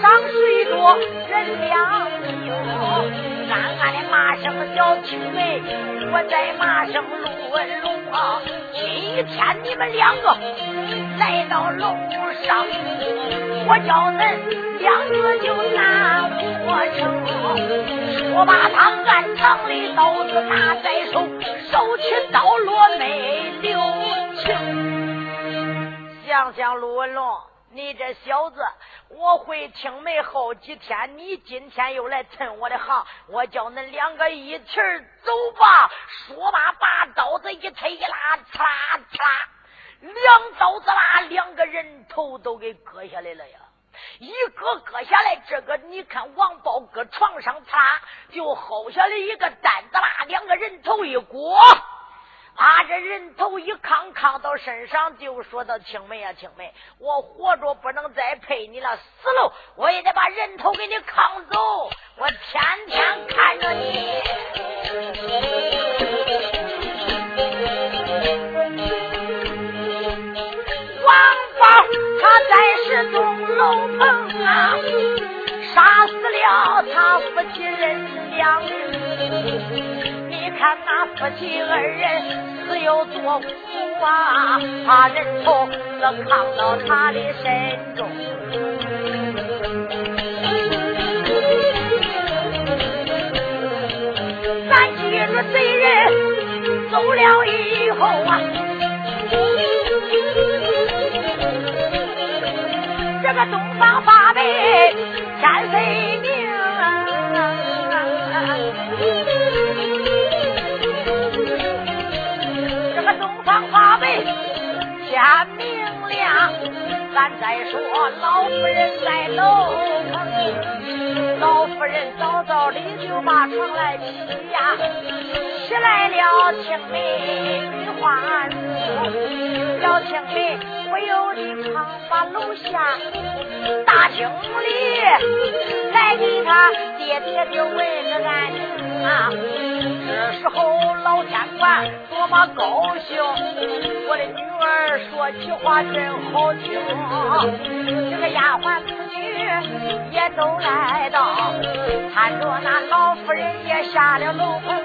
上睡着人两宿，暗暗的骂声小青梅，我在骂声陆文龙啊，今天你们两个来到楼上，我叫恁两个就难活成，我把他暗藏的刀子拿在手，手起刀落没留情。想想陆文龙，你这小子，我回青梅好几天，你今天又来趁我的行，我叫恁两个一起走吧。说罢，把刀子一推一拉，嚓啦嚓啦，两刀子啦，两个人头都给割下来了呀。一割割下来，这个你看王宝搁床上擦，就薅下来一个担子啦，两个人头一裹，把这人头一扛扛到身上，就说到青梅啊，青梅，我活着不能再陪你了，死了我也得把人头给你扛走，我天天看着你。王宝他在是栋。楼棚啊，杀死了他夫妻人两人。看那夫妻二人死有多苦啊！把人头子扛到他的身中。咱记住贼人走了以后啊。这个东方发北天飞明，咱再说老夫人在楼棚，老夫人早早的就把床来起呀，起来了青梅女花子，小青梅。不由的唱，把楼下大厅里来给他爹爹的问个安宁啊。这时候老天官多么高兴，我的女儿说起话真好听。这个丫鬟子女也都来到，看着那老夫人也下了楼棚，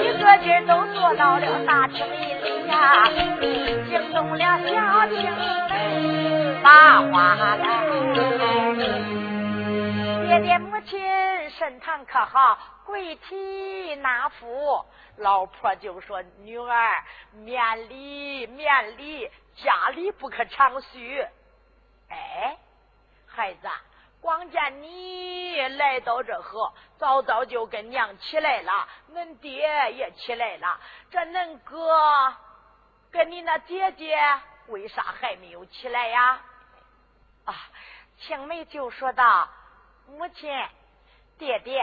一个劲都坐到了大厅里呀，惊动了。小青梅把话来，爹爹母亲身堂可好？跪体纳福。老婆就说：“女儿免礼免礼，家里不可长叙。”哎，孩子，光见你来到这河，早早就跟娘起来了，恁爹也起来了，这恁哥。跟你那姐姐为啥还没有起来呀？啊，青梅就说道：“母亲，爹爹，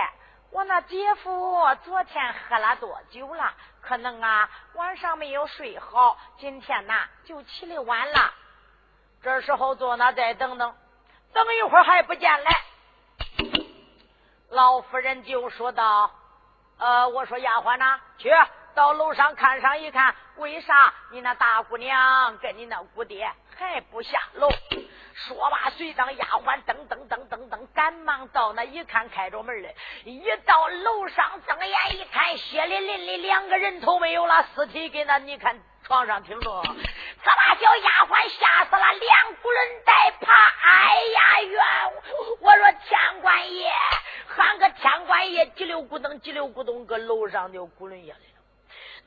我那姐夫昨天喝了多酒了，可能啊晚上没有睡好，今天呐就起来晚了。这时候坐那再等等，等一会儿还不见来。”老夫人就说道：“呃，我说丫鬟呐，去。”到楼上看上一看，为啥你那大姑娘跟你那姑爹还不下楼？说罢，随当丫鬟噔噔噔噔噔，赶忙到那一看，开着门来，一到楼上，睁眼一看，血淋淋的两个人头没有了，尸体给那你看床上停着，这把小丫鬟吓死了，连滚带爬。哎呀，冤！我说天官爷，喊个天官爷，叽溜咕咚，叽溜咕咚，搁楼上就咕轮下来。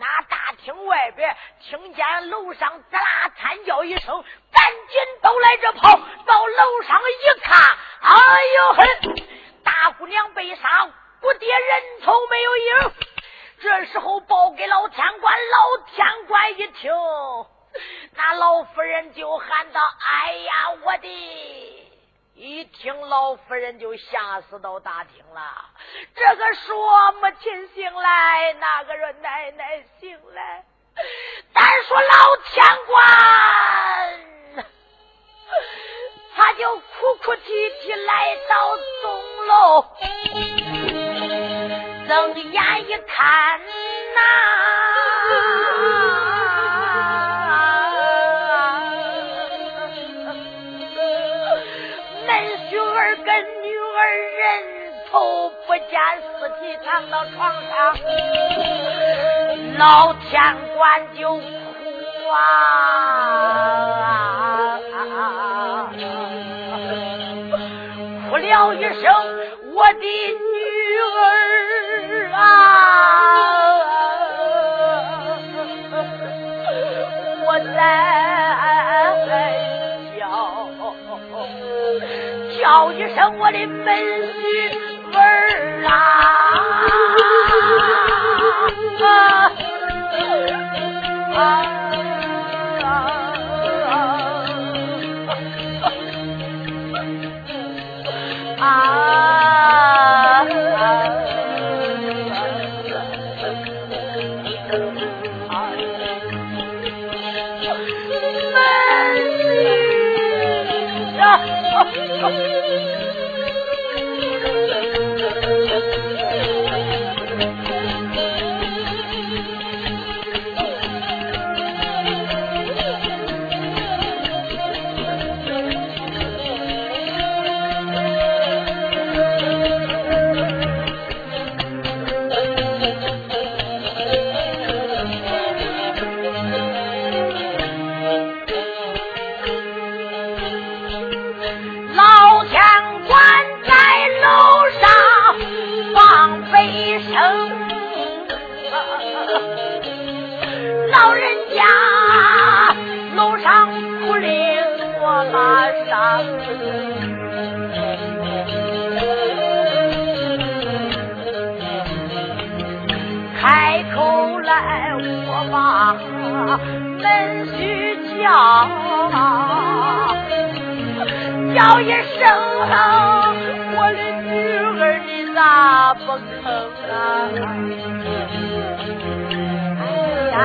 那大厅外边听见楼上滋啦惨叫一声，赶紧都来这跑到楼上一看，哎呦嘿，大姑娘被杀，不爹人头没有影。这时候报给老天官，老天官一听，那老夫人就喊道：“哎呀，我的！”一听老夫人就吓死到大厅了。这个说母亲醒来，那个说奶奶醒来。单说老天官，他就哭哭啼啼来到钟楼。睁眼一看，呐，头不见，尸体躺到床上，老天官就哭啊，哭了一声，我的女儿。啊！我在叫叫一声我的门婿儿啊！叫一声，我的女儿，你咋不吭啊？哎呀！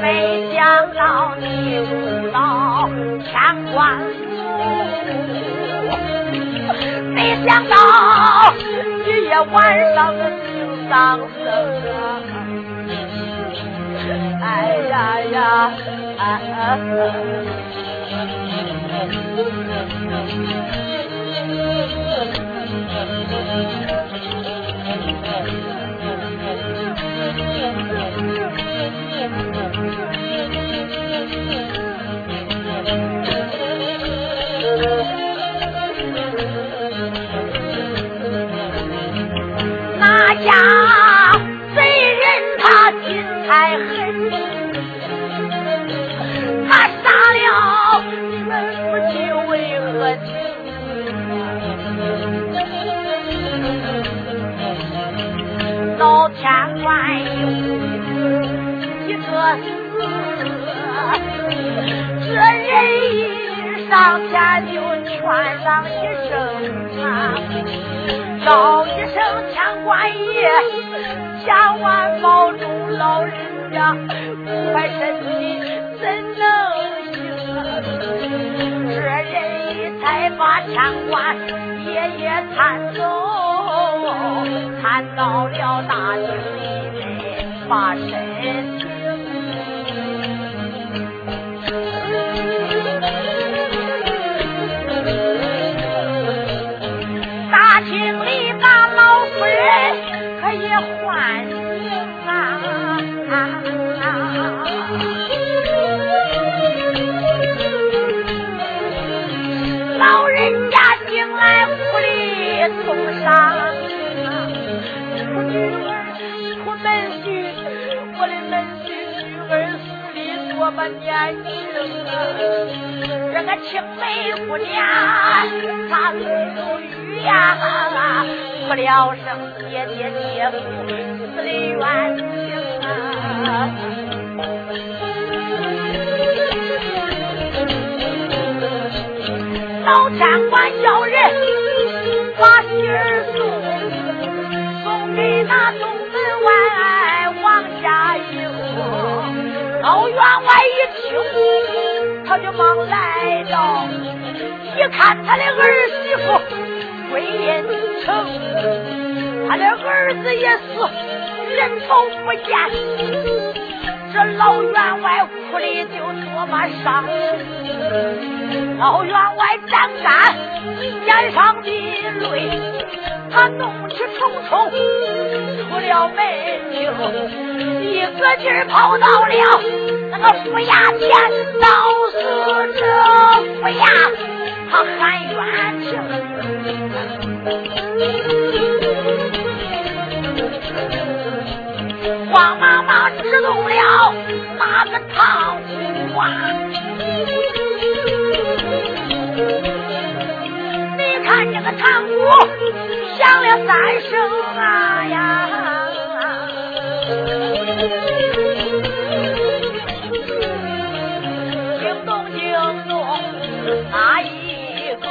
没想到你入到天官府，没想到一夜晚上心丧生！哎呀呀！上一声啊，叫一声千官爷，千万保重老人家，不快身体怎能行？这人一才把千官爷爷搀走，搀到了大厅里面把身。这个青梅姑娘，她泪如雨呀，哭了声姐姐姐夫死的冤情啊。老天官叫人把信儿送，送给那东门外王家英，老员他就忙来到，一看他的儿媳妇归阴城，他的儿子也死，人头不见。这老员外哭的就多么伤心，老员外沾干眼上的泪，他怒气冲冲出了门厅，一个劲儿跑到了。那个府衙前，老死这府衙，他喊冤情，慌忙忙支动了那个堂屋啊！你看这个堂鼓响了三声啊呀！惊动惊动，哪一个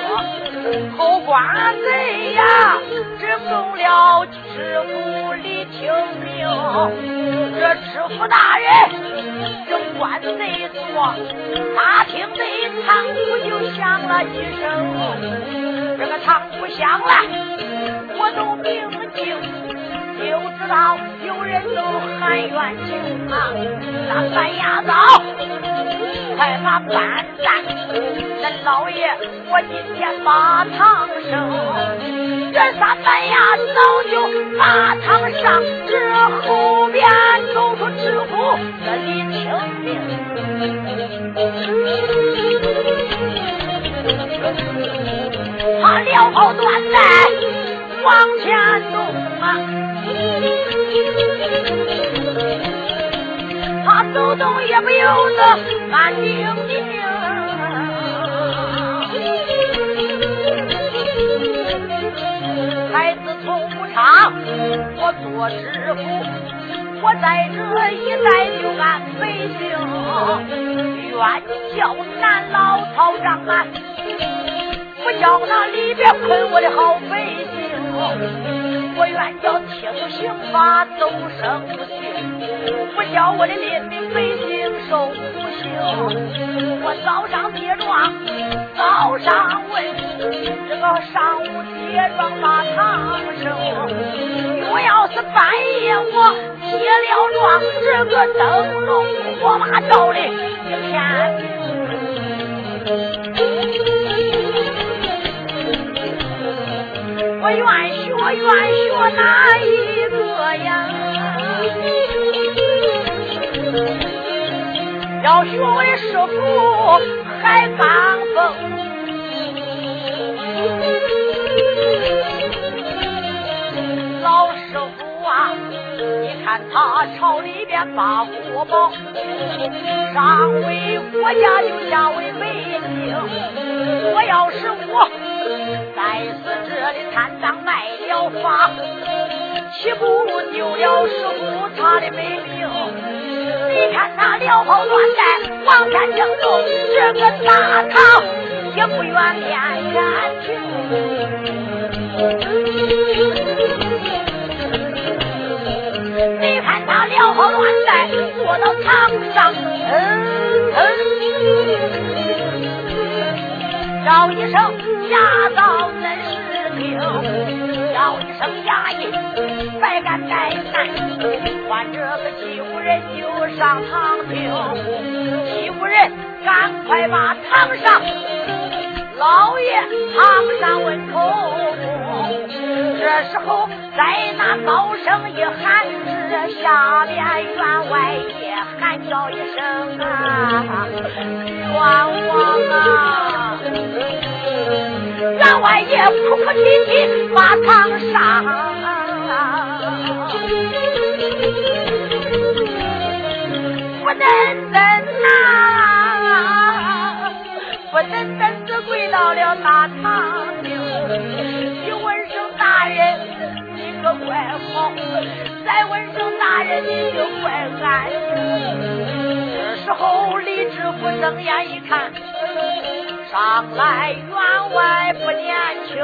偷官贼呀，惊动了知府李清明。这知府大人正官贼坐，大厅内堂鼓就响了一声。这个堂鼓响了，我都明镜。就知道有人都喊冤情啊！那三丫早，快把办蛋！那老爷，我今天把堂升，这三班牙早就把堂上，这后边走出知府这李清明，他撩袍断带往前走啊！他走动也不由得安静静。孩子从不长，我做知府，我在这一带就安百姓，冤叫南老草长啊，不叫那里边困我的好百姓。愿叫听刑法都生刑，不叫我的黎民百姓受苦刑。我早上跌撞，早上问这个上午跌撞把堂生。我要是半夜我跌了撞，这个灯笼火马照的一片。我愿意我愿学哪一个呀？要学我的师傅海刚峰，老师傅啊，你看他朝里边把国宝，上为国家就下为百姓。我要是我。在此这里贪赃卖了法，岂不丢了师傅他的美名？你看他撩袍乱带，往前行走，这个大堂也不愿面前停。你看他撩袍乱带，坐到堂上，叫一声驾到恁士兵。叫一声衙役，百干带难，换这个欺负人就上堂听，欺负人赶快把堂上老爷堂上问口。这时候在那高声一喊，这下边员外也喊叫一声啊，冤枉啊！员外也哭哭啼啼把堂上，不能等呐，不能等子跪到了大堂顶，一问声大人，你可怪好；再问声大人，你就怪安。这时候李知府睁眼一看。上来员外不年轻，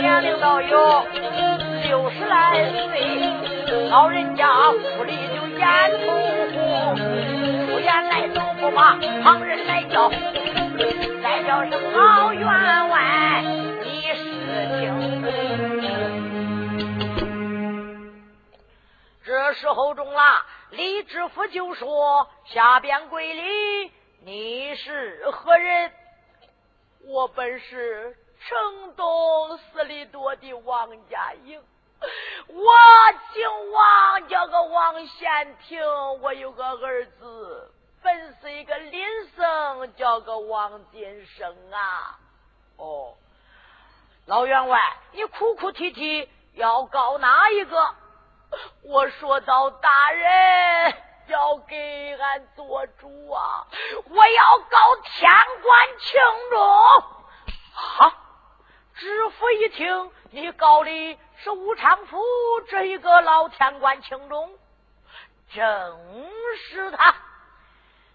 年龄倒有六十来岁，老人家屋里就眼通红，出言来都不怕旁人来叫，再叫声老员外，你是听。这时候中了，李知府就说：“下边跪礼，你是何人？”我本是城东四里多的王家营，我姓王，叫个王贤庭。我有个儿子，本是一个林生，叫个王金生啊。哦，老员外，你哭哭啼啼要告哪一个？我说到大人。要给俺做主啊！我要告天官庆中。好，知府一听，你告的是武昌府这一个老天官庆中，正是他。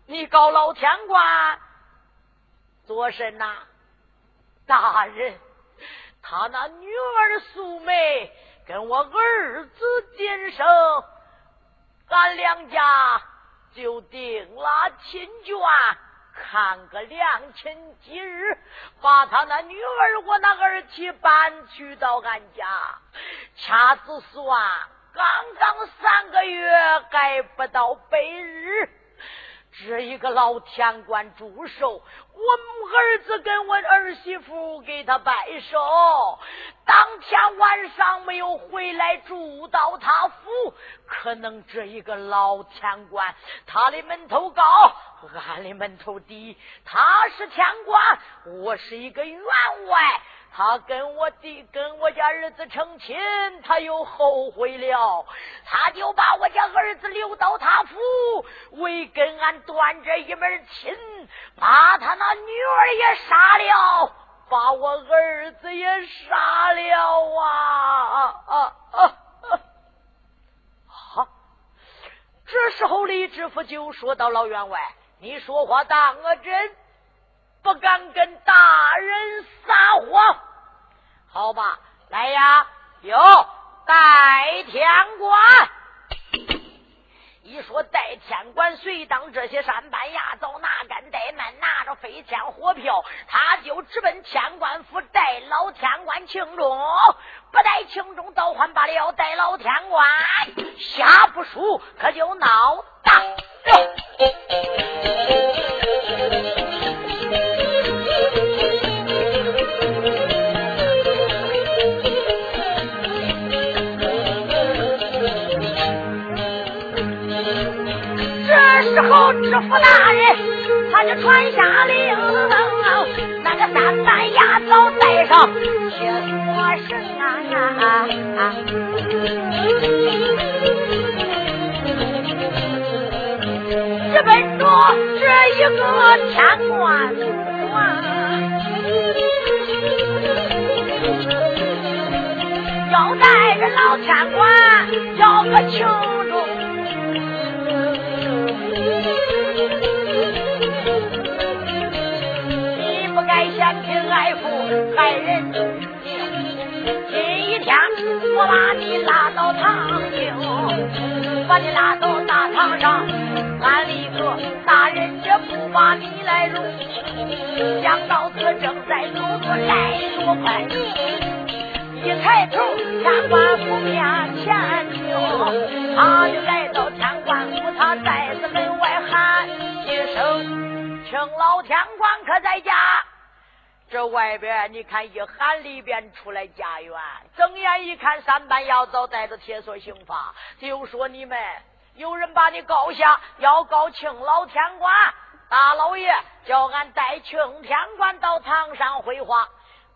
你告老天官做甚呐？大人，他那女儿素梅跟我儿子今生。俺两家就定了亲眷，看个良辰吉日，把他那女儿我那儿媳搬去到俺家，掐指算，刚刚三个月，还不到百日。这一个老天官祝寿，我儿子跟我儿媳妇给他拜寿，当天晚上没有回来住到他府，可能这一个老天官，他的门头高，俺的门头低，他是天官，我是一个员外。他跟我弟跟我家儿子成亲，他又后悔了，他就把我家儿子留到他府，为跟俺断这一门亲，把他那女儿也杀了，把我儿子也杀了啊啊啊！好，这时候李知府就说到老员外，你说话当个真。不敢跟大人撒谎，好吧？来呀，有带天官。一说带天官随当这些山班牙枣哪敢怠慢，拿着飞天火票，他就直奔天官府带老天官庆中，不带庆中倒换罢了，带老天官下不输，可就闹大了。之后，知府大人他就传下令，那个三班牙早带上铁锁绳啊，奔着这一个天官府。交代着老天官要个情重，你不该嫌贫爱富害人今天我把你拉到堂厅，把你拉到大堂上，俺立刻大人也不把你来容。想到此正在走着来多快，一抬头天官府面前就，他就来到天官府，他在子门外喊一声：“请老天官可在家？”这外边你看一喊，里边出来家园。睁眼一看，三班要早带着铁锁刑罚，就说你们有人把你告下，要告庆老天官。大老爷叫俺带庆天官到堂上回话。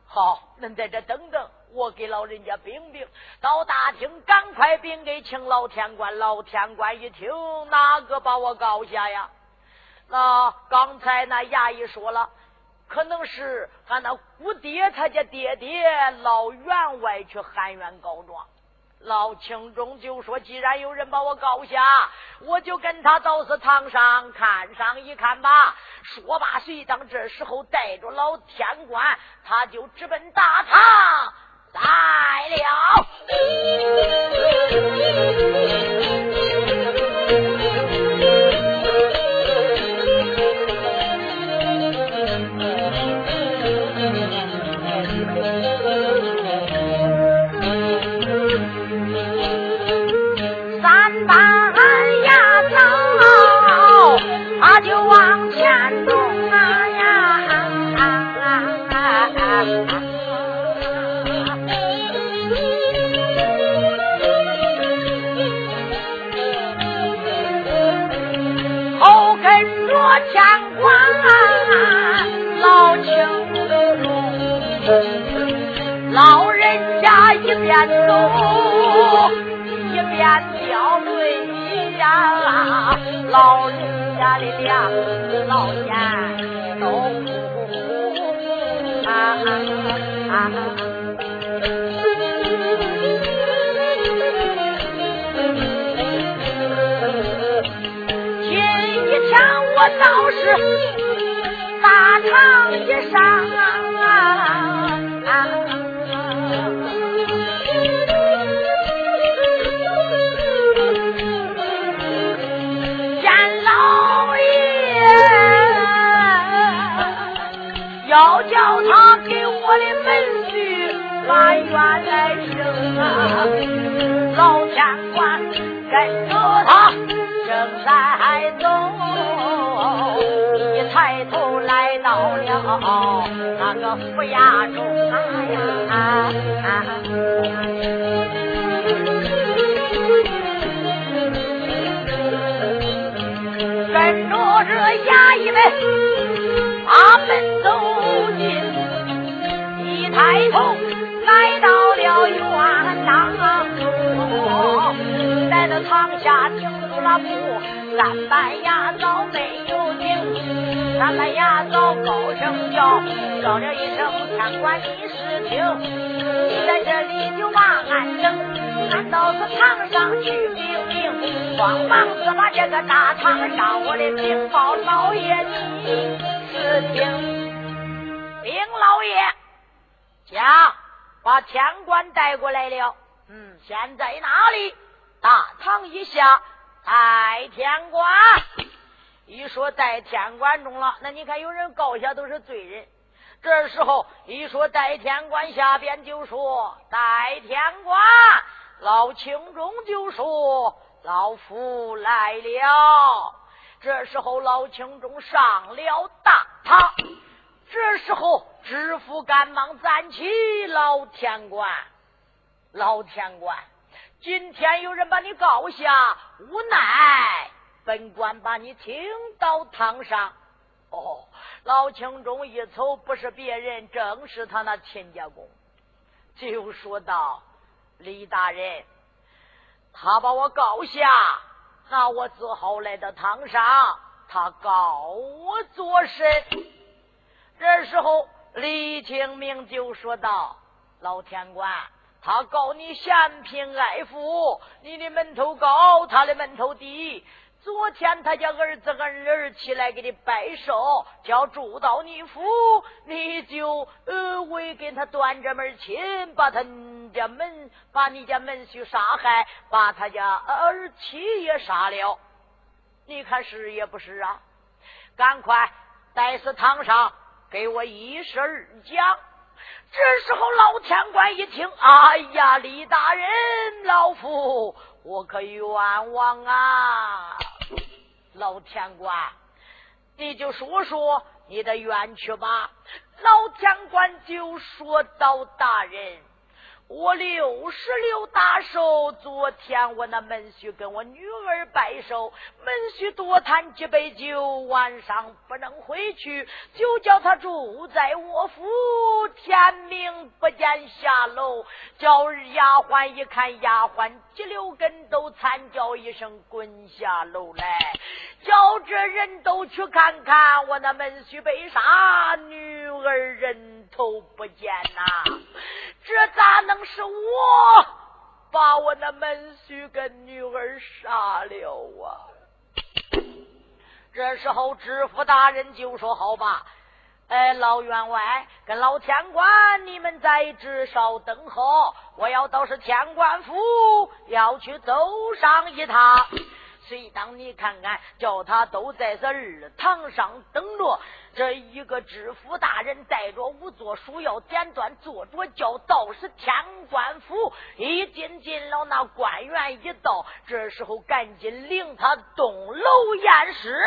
好，恁在这等等，我给老人家禀禀。到大厅赶快禀给庆老天官。老天官一听，哪个把我告下呀？那刚才那衙役说了。可能是俺那姑爹，他家爹爹老员外去喊冤告状，老青忠就说：既然有人把我告下，我就跟他到是堂上看上一看吧。说罢，随当这时候带着老天官，他就直奔大堂来了。边走一边掉泪呀，老人家的两老眼都哭啊！今天我倒是大堂一上。要叫他给我的门婿把冤来生啊！老天官跟着他正在走，一抬头来到了那个府衙中啊！跟着这衙役们把门走进，一。抬头来到了院当，来到堂下停住了步，三班衙早没有停，三班衙早高声叫，叫了一声天官你是听，你在这里就把俺等，俺到这堂上去禀明，慌忙子把这个大堂上我的禀报老爷你是听，禀老爷。将把天官带过来了。嗯，现在哪里？大堂一下带天官。一说带天官中了，那你看有人告下都是罪人。这时候一说带天官下边就说带天官，老青中就说老夫来了。这时候老青中上了大堂。这时候，知府赶忙站起，老天官，老天官，今天有人把你告下，无奈本官把你请到堂上。哦，老青钟一瞅，不是别人，正是他那亲家公，就说道：“李大人，他把我告下，那我只好来到堂上，他告我作甚？”这时候，李清明就说道：“老天官，他告你嫌贫爱富，你的门头高，他的门头低。昨天他家儿子儿儿起来给你拜寿，叫住到你府，你就呃为给他断这门亲，把他家门把你家门婿杀害，把他家儿妻也杀了。你看是也不是啊？赶快带死堂上，给我一声讲。这时候老天官一听，哎呀，李大人，老夫我可冤枉啊！老天官，你就说说你的冤屈吧。老天官就说道：“大人。”我六十六大寿，昨天我那门婿跟我女儿拜寿，门婿多谈几杯酒，晚上不能回去，就叫他住在我府，天明不见下楼。叫丫鬟一看，丫鬟急溜跟斗，惨叫一声滚下楼来，叫这人都去看看，我那门婿被杀，女儿人头不见呐。这咋能是我把我那门婿跟女儿杀了啊？这时候知府大人就说：“好吧，哎，老员外跟老天官，你们在这稍等候，我要到是天官府，要去走上一趟。”谁当你看看，叫他都在这儿堂上等着。这一个知府大人带着五座书要点断，坐着叫道士天官府。一进进了那官员一道，这时候赶紧领他东楼验尸。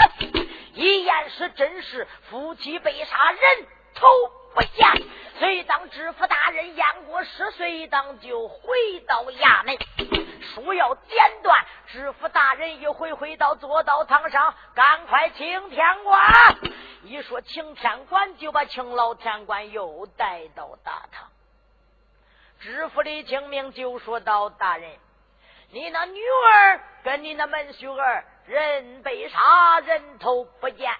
一验尸，真是夫妻被杀，人头不见。随当知府大人验过尸，随当就回到衙门，书要剪断。知府大人一回回到坐到堂上，赶快请天官。一说请天官，就把请老天官又带到大堂。知府李清明就说道：“大人，你那女儿跟你那门婿儿人被杀，人头不见，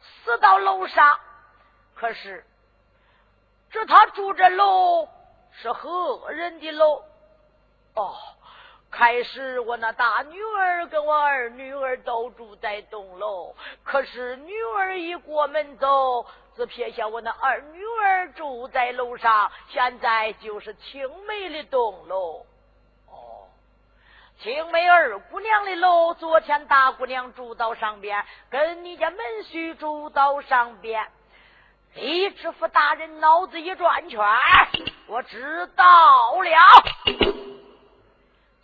死到楼上。可是这他住这楼是何人的楼？哦。”开始我那大女儿跟我二女儿都住在东楼，可是女儿一过门走，只撇下我那二女儿住在楼上。现在就是青梅的东楼。哦，青梅二姑娘的楼，昨天大姑娘住到上边，跟你家门婿住到上边。李知府大人脑子一转圈，我知道了。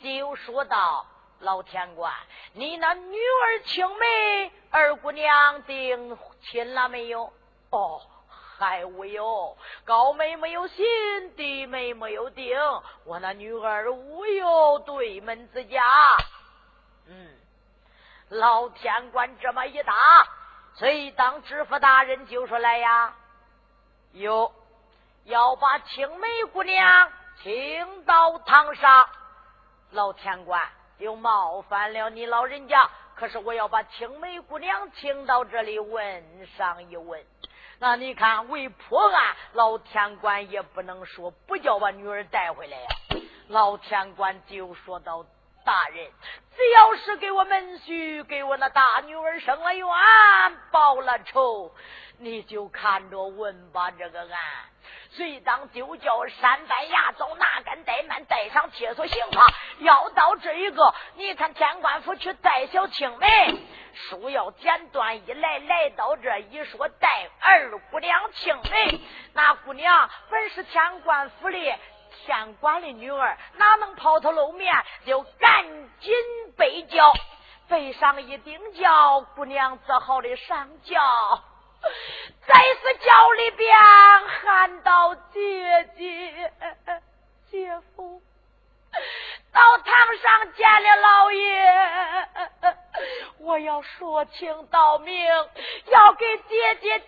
就说道：“老天官，你那女儿青梅二姑娘定亲了没有？哦，还无有。高梅没有信，低梅没有定。我那女儿无有对门之家。嗯，老天官这么一打，所以当知府大人就说来呀，有要把青梅姑娘请到堂上。”老天官又冒犯了你老人家，可是我要把青梅姑娘请到这里问上一问。那你看为破案，老天官也不能说不叫把女儿带回来呀。老天官就说到：“大人，只要是给我门婿给我那大女儿生了冤，报了仇，你就看着问吧，这个案。”随当就叫山丹牙走，哪敢怠慢，带上铁锁刑法，要到这一个，你看天官府去带小青梅，书要剪断，一来来到这一说带二姑娘青梅，那姑娘本是天官府里县官的女儿，哪能抛头露面？就赶紧背轿，背上一顶轿，姑娘自豪的上轿。在是轿里边喊道：“姐姐，姐夫，到堂上见了老爷，我要说清道明，要给姐姐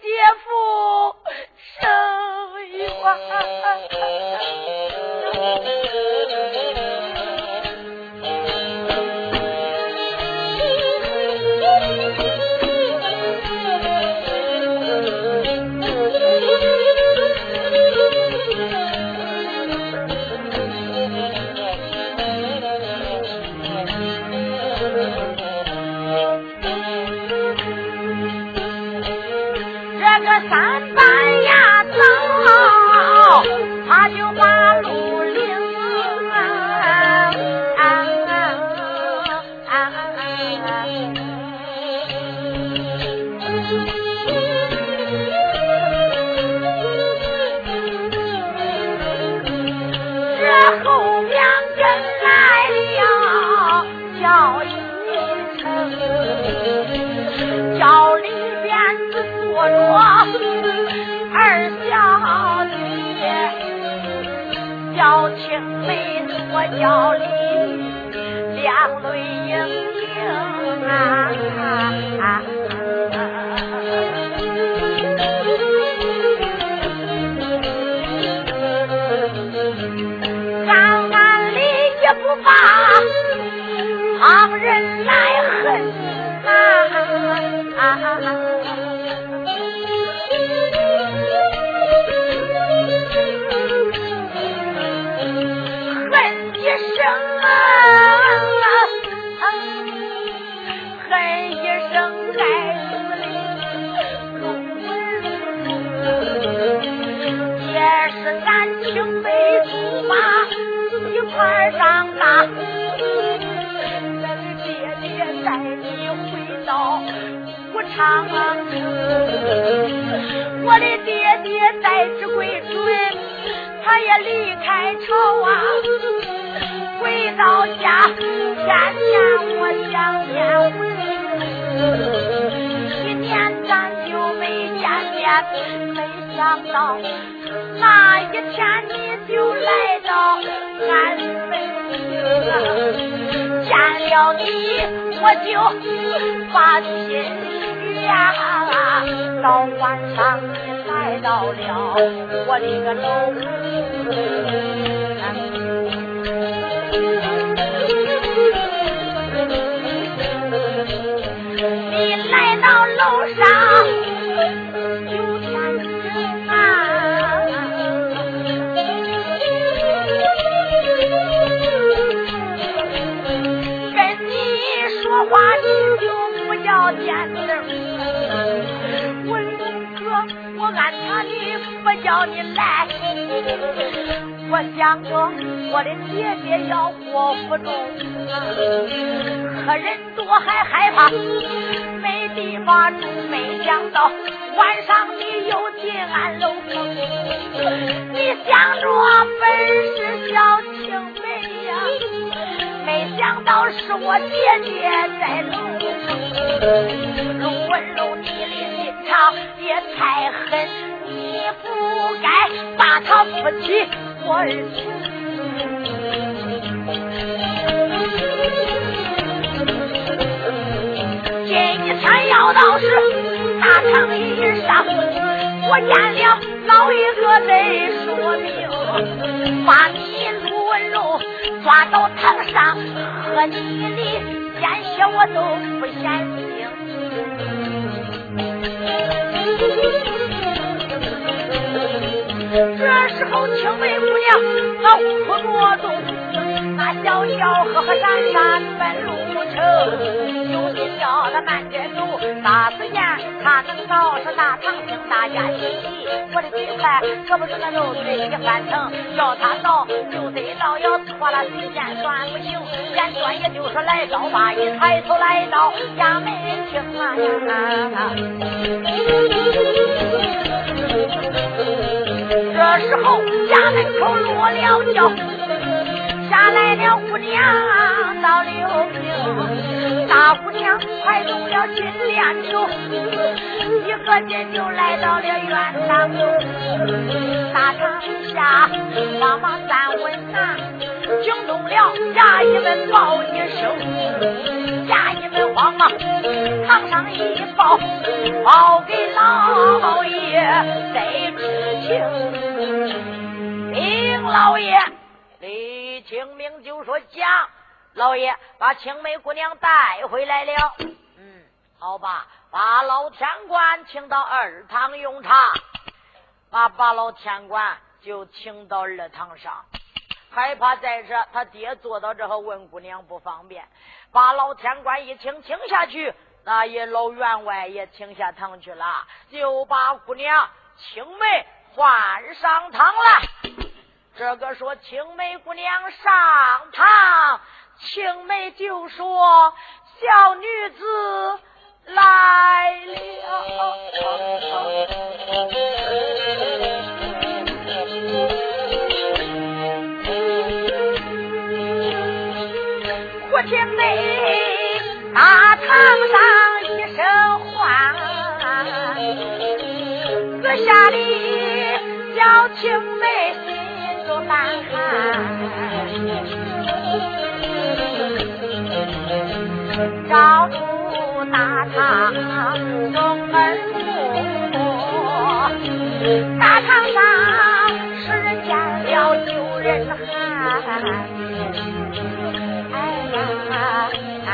正在屋里弄文字也是俺青梅竹马一块长大我的爹爹带你回到武昌城我的爹爹待之归准他也离开朝啊回到家天天我想念我一年咱就没见面，没想到那一天你就来到俺门，见了你我就把心。呀，到晚上你来到了我的个楼，你来。我想着我的姐姐要过府中，可人多还害怕，没地方住。没想到晚上你又进俺楼房，你想着本是小青梅呀，没想到是我姐姐在楼楼问楼你的。心肠也太狠，不该把他夫妻我儿情。今天要到是大堂以上，我见了老一个得说明，把你陆文龙抓到堂上，和你的鲜血我都不嫌。这时候，青梅姑娘她无处挪动，那小小呵呵闪闪奔路程，有心叫他慢点走，大时间他能到是大堂厅，大家齐齐。我的嘴快，可不是那肉嘴一翻腾，叫他到就得到，要错了时间算不行。简短也就是来到吧，一抬头来到衙门厅啊。这时候家门口落了轿，下来了姑娘到六平，大姑娘快动了金链球，一个劲就来到了院当中，大堂下慌忙站稳啊，惊动了衙役们报一声，衙役们慌忙堂上一报，报给老爷得知情。林老爷，李清明就说：“讲，老爷把青梅姑娘带回来了。嗯，好吧，把老天官请到二堂用茶，把把老天官就请到二堂上，害怕在这他爹坐到这后问姑娘不方便，把老天官一请请下去，那也老员外也请下堂去了，就把姑娘青梅换上堂了。”这个说青梅姑娘上堂，青梅就说小女子来了。我听梅大堂上一声唤，阁下里叫青梅。难看。找出大堂送儿母，大堂上是见了救人喊。八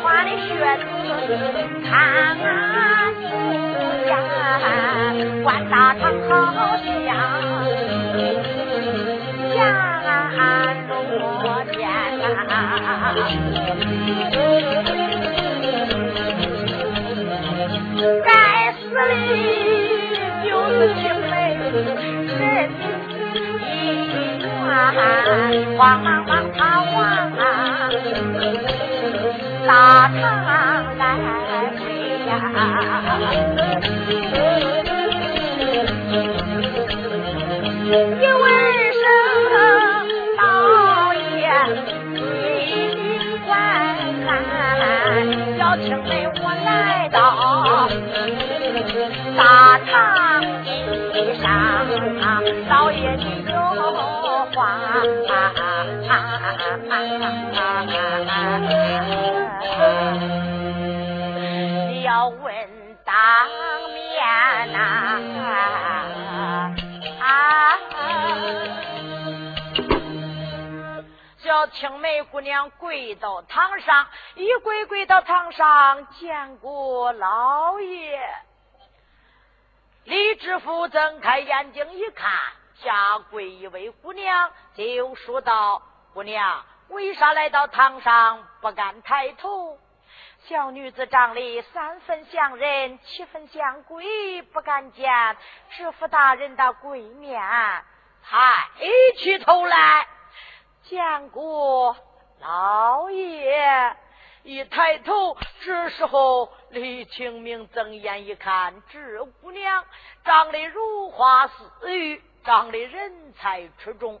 穿的靴子看俺不见，关大堂好像见落天该死的就是青梅人一缘，慌忙忙他往大堂来。呀青梅姑娘跪到堂上，一跪跪到堂上，见过老爷。李知府睁开眼睛一看，下跪一位姑娘，就说道：“姑娘，为啥来到堂上不敢抬头？”小女子长得三分像人，七分像鬼，不敢见知府大人的鬼面。抬起头来，见过老爷。一抬头，这时候李清明睁眼一看，这姑娘长得如花似玉，长得人才出众，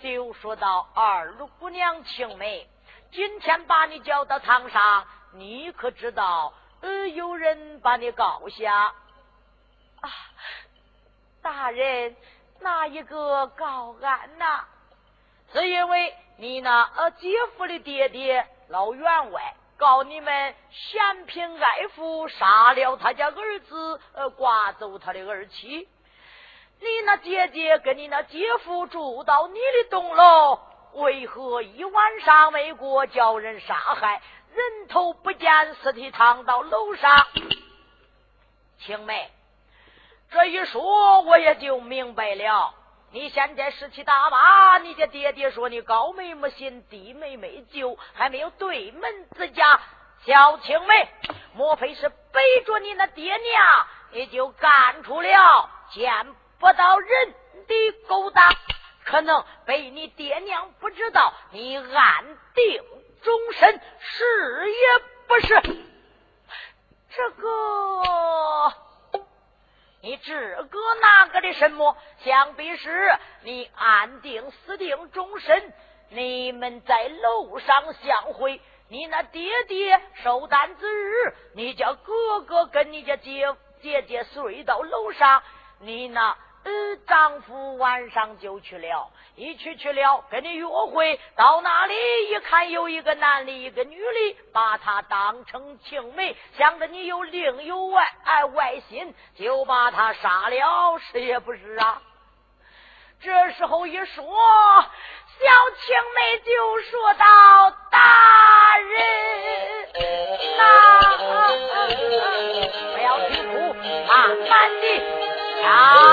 就说道：“二姑娘青梅，今天把你叫到堂上。”你可知道，呃，有人把你告下啊？大人，哪一个告俺呐？是因为你那呃姐夫的爹爹老员外告你们嫌贫爱富，杀了他家儿子，呃，刮走他的儿妻。你那姐姐跟你那姐夫住到你的东楼，为何一晚上没过，叫人杀害？人头不见，尸体躺到楼上。青梅，这一说我也就明白了。你现在士气大发，你家爹爹说你高妹没信，低眉没救，还没有对门之家，小青梅，莫非是背着你那爹娘，你就干出了见不到人的勾当？可能被你爹娘不知道，你暗定终身，是也不是？这个，你这个那个的什么？想必是你安定死定终身。你们在楼上相会，你那爹爹受单子日，你叫哥哥跟你家姐姐姐睡到楼上，你那。丈夫晚上就去了，一去去了，跟你约会到那里一看，有一个男的，一个女的，把他当成青梅，想着你有另有外爱外心，就把他杀了，是也不是啊？这时候一说，小青梅就说道：“大人，那 不要啼哭，慢慢的。”啊！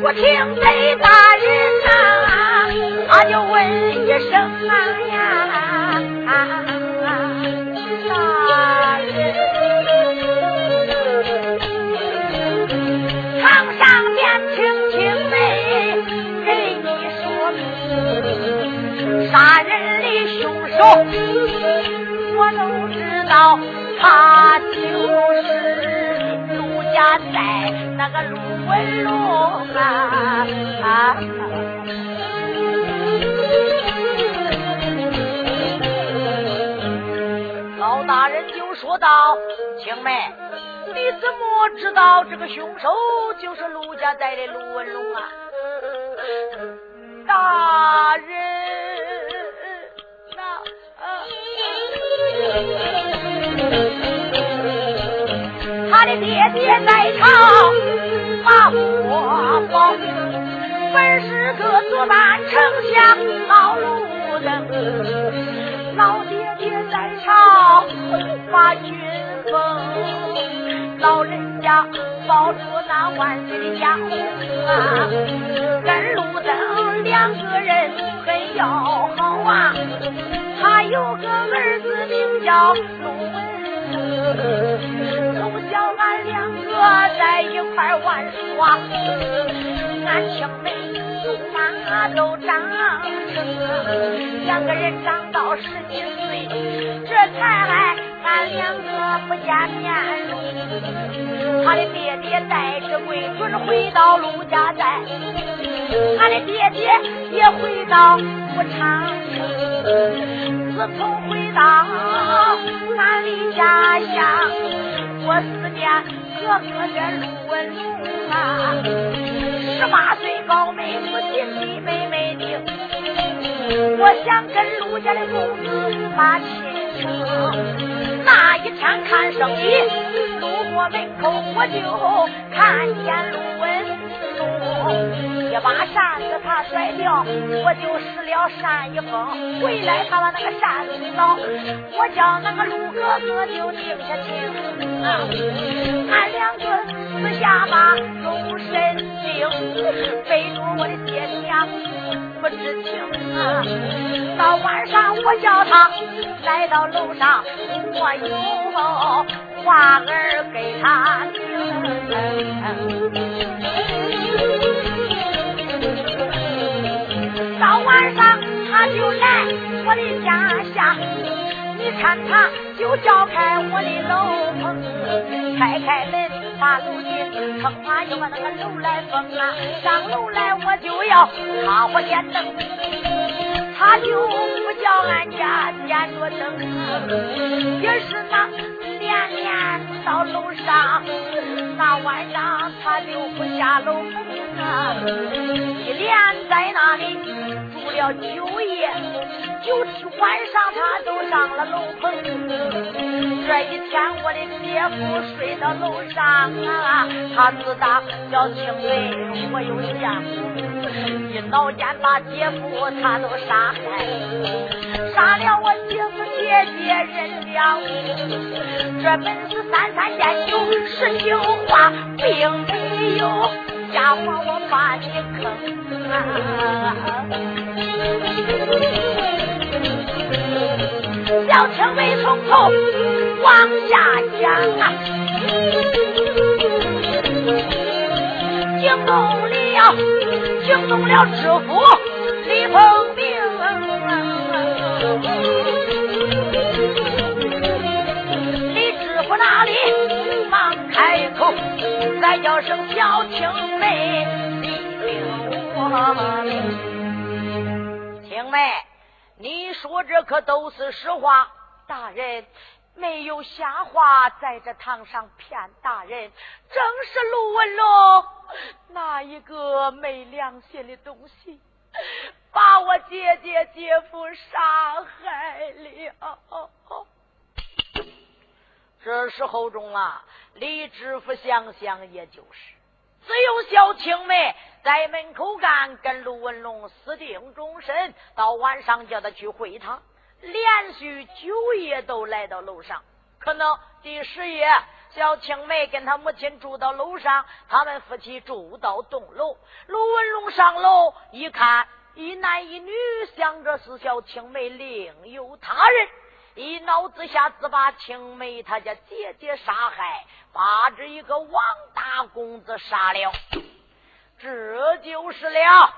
我听雷文龙啊！老大人就说道：“青梅，你怎么知道这个凶手就是陆家寨的陆文龙啊？”大人。的爹爹在朝把国保，本是个做大丞相老路人。老爹爹在朝把军封，老人家保住那万岁的家啊，跟路灯两个人很要好啊。他有个儿子名叫陆文，俺两个在一块玩耍，俺青梅竹马都长成，两个人长到十几岁，这才俺两个不见面喽。他的爹爹带着贵准回到陆家寨，他的爹爹也回到武昌。自从回到俺的家乡，我思念哥哥的陆文龙啊。十八岁高妹母亲的妹妹的，我想跟陆家的公子把亲成。那一天看生意，路过门口我就看见陆文。龙把扇子他甩掉，我就失了扇一封。回来他把那个扇子找，我叫那个陆哥哥就定下情。俺两个私下把终身定，背着我的爹娘不知情啊。到晚上我叫他来到楼上，我有话儿给他听。一看他就叫开我的楼棚，开开门把楼进，撑他就把那个楼来封啊。上楼来我就要插火点灯，他就不叫俺家点着灯，也是那连连到楼上，那晚上他就不下楼啊，一连在那里住。了九夜，九天晚上他都上了楼棚。这一天我的姐夫睡到楼上啊，他自打叫青梅，我有见，一脑间把姐夫他都杀害。杀了我姐夫姐姐人两这本是三三见酒十九话，并没有吓唬我把你坑啊！小青梅从头往下讲啊，惊动了，惊动了知府李凤鸣。叫声小青梅，你听我。青梅，你说这可都是实话？大人没有瞎话，在这堂上骗大人，正是陆文龙那一个没良心的东西。把我姐姐姐夫杀害了。这时候中啊，李知府想想，也就是，只有小青梅在门口干，跟陆文龙私定终身。到晚上叫他去会他，连续九夜都来到楼上。可能第十夜，小青梅跟他母亲住到楼上，他们夫妻住到栋楼。陆文龙上楼一看。一男一女想着是小青梅，另有他人，一恼之下自把青梅他家姐姐杀害，把这一个王大公子杀了，这就是了。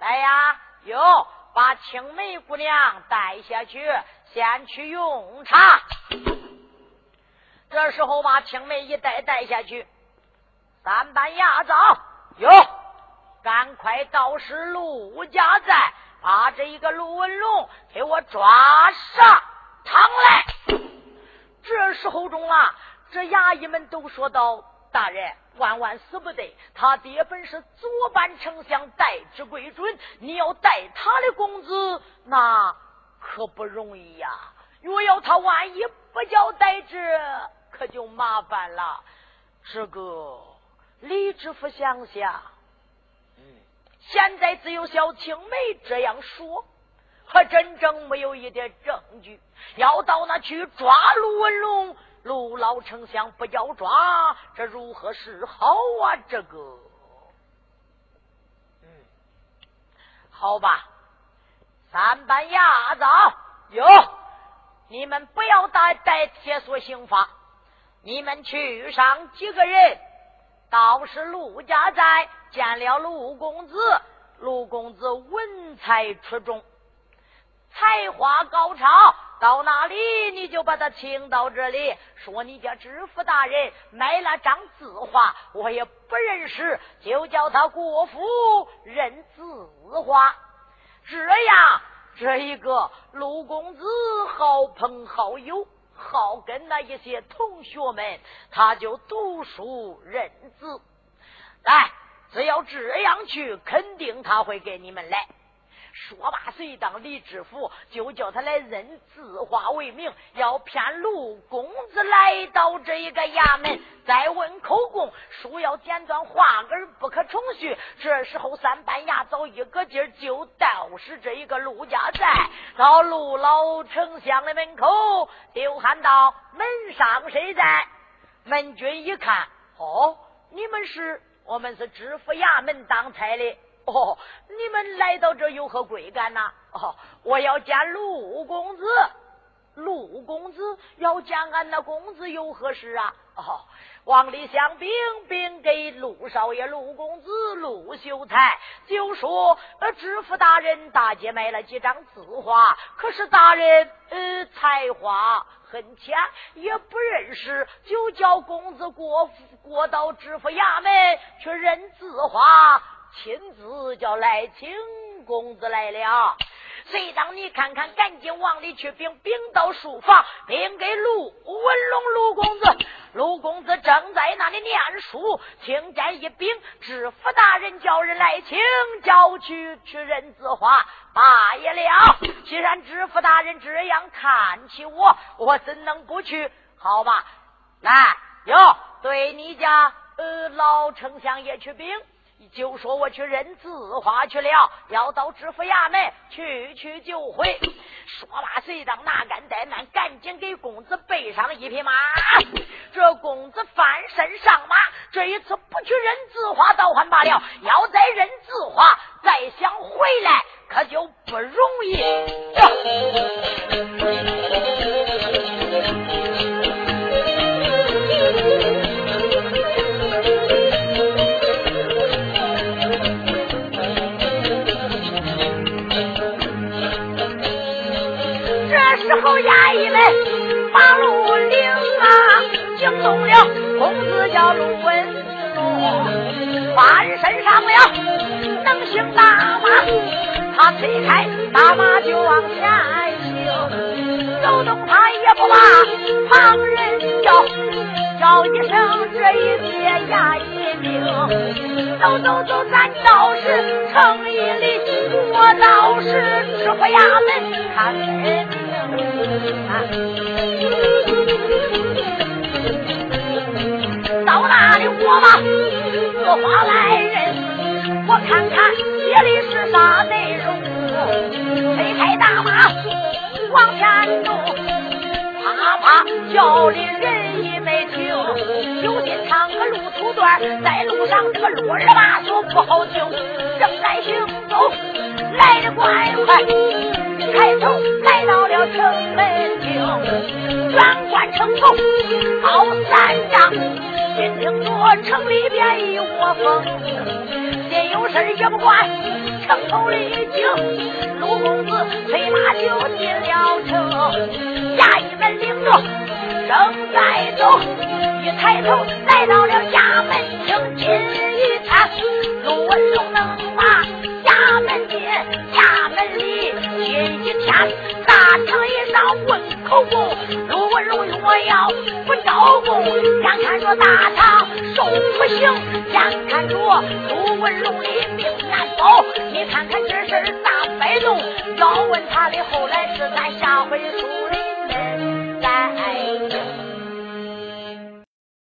来呀，哟，把青梅姑娘带下去，先去用茶。这时候把青梅一带带下去，三班牙早哟。赶快到时陆家寨，把这一个陆文龙给我抓上堂来。这时候中啊，这衙役们都说道：“大人，万万死不得！他爹本是左班丞相，代之归准，你要带他的公子，那可不容易呀。若要他万一不交代之，可就麻烦了。这个李知府想想。”嗯现在只有小青梅这样说，还真正没有一点证据。要到那去抓陆文龙，陆老丞相不叫抓，这如何是好啊？这个，嗯，好吧，三班牙子哟，你们不要带带铁索刑法，你们去上几个人，到是陆家寨。见了陆公子，陆公子文才出众，才华高超，到哪里你就把他请到这里，说你家知府大人买了张字画，我也不认识，就叫他国府认字画。这样，这一个陆公子好朋好友，好跟那一些同学们，他就读书认字，来。只要这样去，肯定他会给你们来。说罢，遂当李知府就叫他来认字画为名，要骗陆公子来到这一个衙门，再问口供，书要剪断，画根不可重续。这时候，三班牙早一个劲儿就到是这一个陆家寨，到陆老丞相的门口，就喊道：“门上谁在？”门军一看，哦，你们是。我们是知府衙门当差的哦，你们来到这有何贵干呐？哦，我要见陆公子，陆公子要见俺那公子有何事啊？哦，王里相禀禀给陆少爷陆公子陆秀才，就说呃，知府大人大姐买了几张字画，可是大人呃才华。很浅，也不认识，就叫公子过过到知府衙门去认字画，亲自叫来请公子来了。随当你看看，赶紧往里去禀禀到书房，禀给陆文龙陆公子。陆公子正在那里念书，听见一禀，知府大人叫人来请，叫去去认字画。罢也了，既然知府大人这样看起我，我怎能不去？好吧，来哟，对你家呃老丞相也去禀。就说我去认字画去了，要到知府衙门去去就回。说罢，随当拿杆怠慢，赶紧给公子备上一匹马。这公子翻身上马，这一次不去认字画倒还罢了，要再认字画，再想回来可就不容易。候衙役们把路领啊，惊动了公子叫陆文龙，翻身上了能行大马，他推开大马就往前行，走动他也不怕旁人叫，叫一声这一别压一命，走走走，咱倒是城里，我倒是知府衙门看门。到那里我把字画来人，我看看写的是啥内容。推开大马？往前走，啪啪叫的人也没听。有心唱个路途段，在路上这个路儿吧说不好听，正在行走，来的快快。抬头来到了城门厅，远观城头高三丈，心听着城里边一窝蜂，心有事也不管城头里景，陆公子催马就进了城，衙役们领着正在走，一抬头来到了衙门厅，近一看，陆文龙能把衙门进，衙门里。今一天，大堂一上问口供，陆文龙我要不招供，眼看着大堂受不刑，眼看着陆文龙的命难保，你看看这事咋摆弄？要问他的后来是咱下回书里面再。